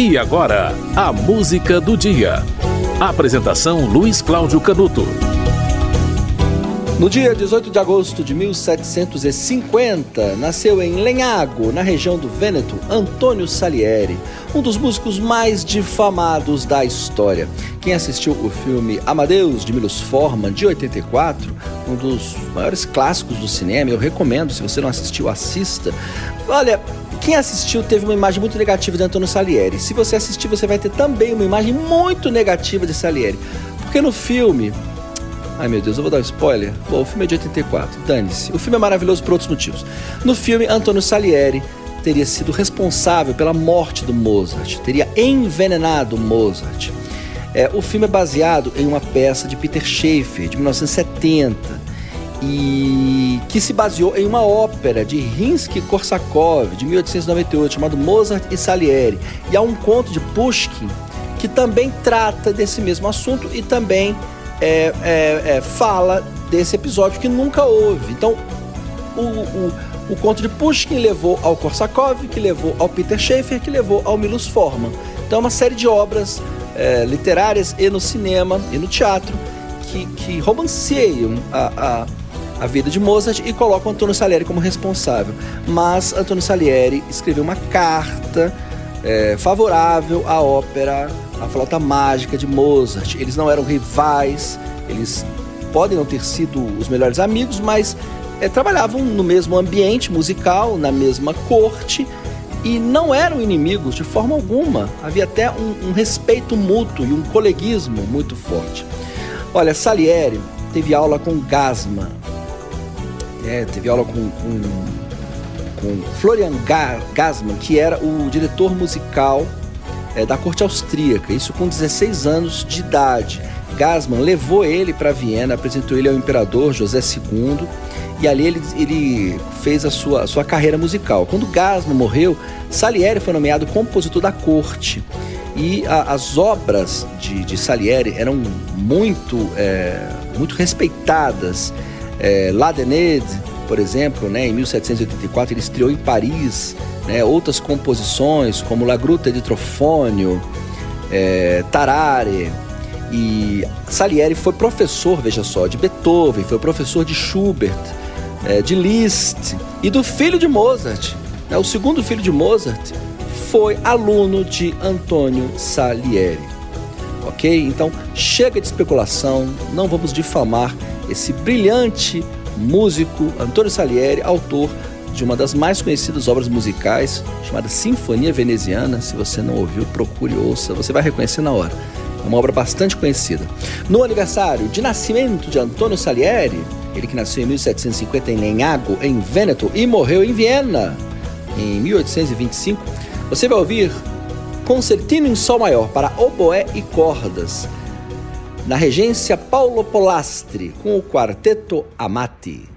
E agora, a música do dia. Apresentação Luiz Cláudio Canuto. No dia 18 de agosto de 1750, nasceu em Lenhago, na região do Vêneto, Antônio Salieri, um dos músicos mais difamados da história. Quem assistiu o filme Amadeus, de Milos Forman, de 84, um dos maiores clássicos do cinema, eu recomendo, se você não assistiu, assista. Olha, quem assistiu teve uma imagem muito negativa de Antônio Salieri. Se você assistir, você vai ter também uma imagem muito negativa de Salieri. Porque no filme. Ai meu Deus, eu vou dar um spoiler. Bom, o filme é de 84, dane-se. O filme é maravilhoso por outros motivos. No filme, Antônio Salieri teria sido responsável pela morte do Mozart, teria envenenado Mozart. É, o filme é baseado em uma peça de Peter Schaeffer, de 1970 e que se baseou em uma ópera de Rimsky-Korsakov de 1898 chamado Mozart e Salieri. E há um conto de Pushkin que também trata desse mesmo assunto e também é, é, é, fala desse episódio que nunca houve. Então, o, o, o, conto de Pushkin levou ao Korsakov, que levou ao Peter Schaeffer, que levou ao Milos Forman. Então, é uma série de obras é, literárias e no cinema e no teatro que, que romanceiam a, a a vida de Mozart e coloca Antônio Salieri como responsável. Mas Antônio Salieri escreveu uma carta é, favorável à ópera A Flauta Mágica de Mozart. Eles não eram rivais, eles podem não ter sido os melhores amigos, mas é, trabalhavam no mesmo ambiente musical, na mesma corte e não eram inimigos de forma alguma. Havia até um, um respeito mútuo e um coleguismo muito forte. Olha, Salieri teve aula com Gasman, é, teve aula com, com, com Florian Gassmann, que era o diretor musical é, da corte austríaca, isso com 16 anos de idade. Gassmann levou ele para Viena, apresentou ele ao imperador José II e ali ele, ele fez a sua, a sua carreira musical. Quando Gassmann morreu, Salieri foi nomeado compositor da corte e a, as obras de, de, Salieri eram muito, é, muito respeitadas é, por exemplo, né, em 1784 ele estreou em Paris né, outras composições como La Gruta de Trofônio, é, Tarare e Salieri foi professor, veja só, de Beethoven, foi professor de Schubert, é, de Liszt e do filho de Mozart. Né, o segundo filho de Mozart foi aluno de Antônio Salieri. Ok? Então chega de especulação, não vamos difamar esse brilhante músico Antônio Salieri, autor de uma das mais conhecidas obras musicais, chamada Sinfonia Veneziana. Se você não ouviu, procure ouça, você vai reconhecer na hora. É uma obra bastante conhecida. No aniversário de nascimento de Antônio Salieri, ele que nasceu em 1750 em Lenhago, em Vêneto, e morreu em Viena em 1825, você vai ouvir Concertino em Sol Maior para oboé e cordas, na regência Paulo Polastri, com o quarteto Amati.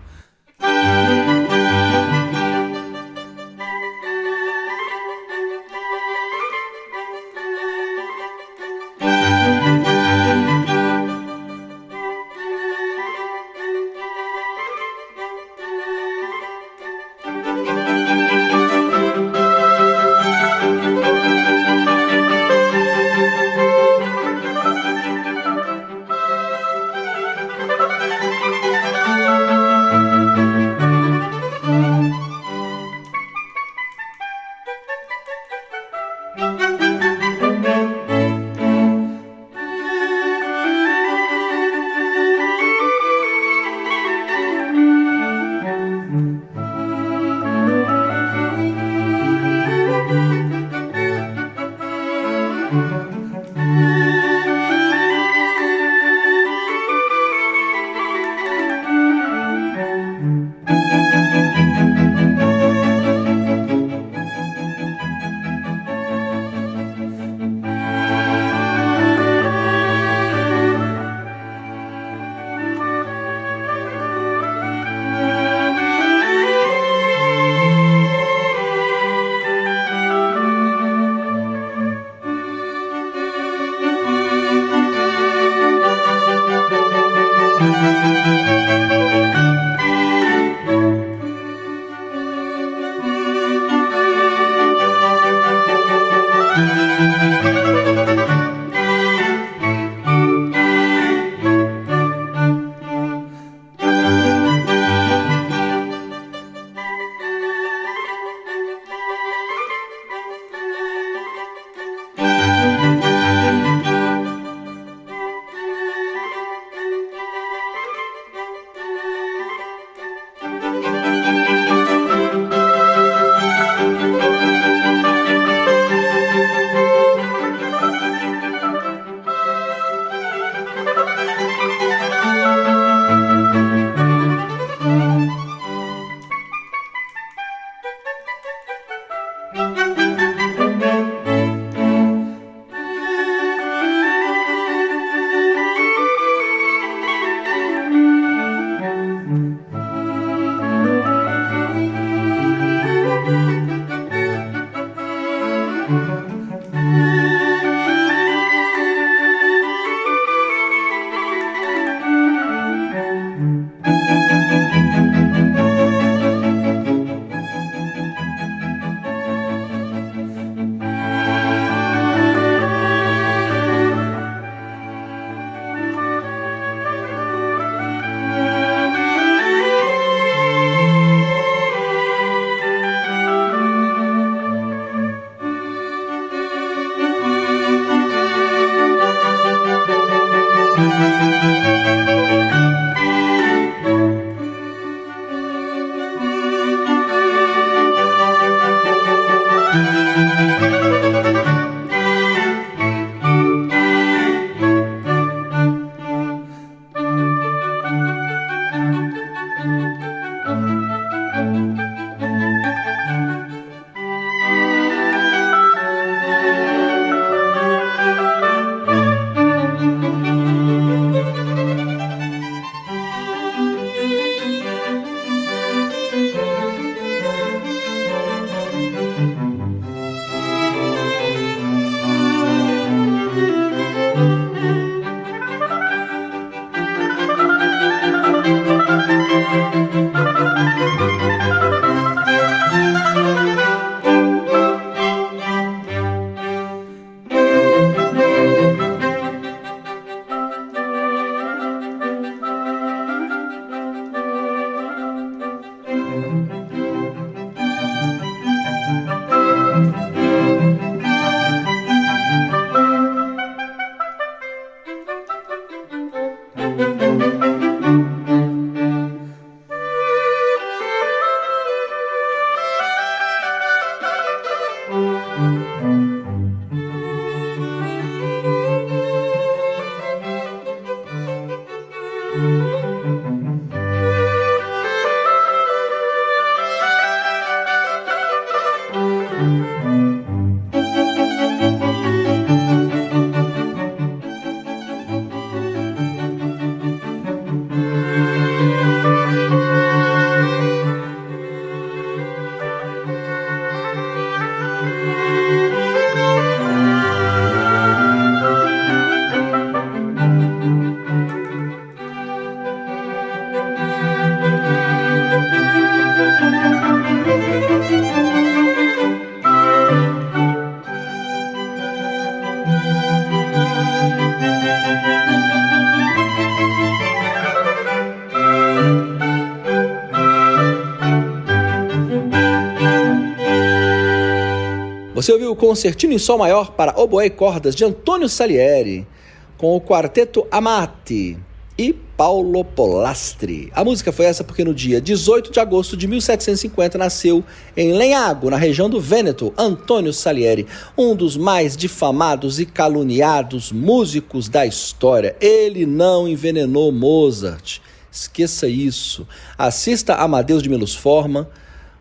Você ouviu o Concertino em Sol Maior para Oboé e Cordas de Antônio Salieri, com o quarteto Amati e Paulo Polastri. A música foi essa porque no dia 18 de agosto de 1750 nasceu em Lenhago, na região do Vêneto, Antônio Salieri, um dos mais difamados e caluniados músicos da história. Ele não envenenou Mozart. Esqueça isso. Assista Amadeus de Melos Forma,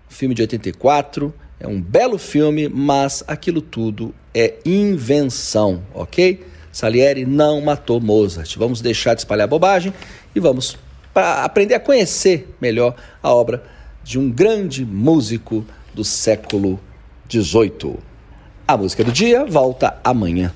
filme de 84 é um belo filme, mas aquilo tudo é invenção, ok? Salieri não matou Mozart. Vamos deixar de espalhar bobagem e vamos aprender a conhecer melhor a obra de um grande músico do século XVIII. A música do dia volta amanhã.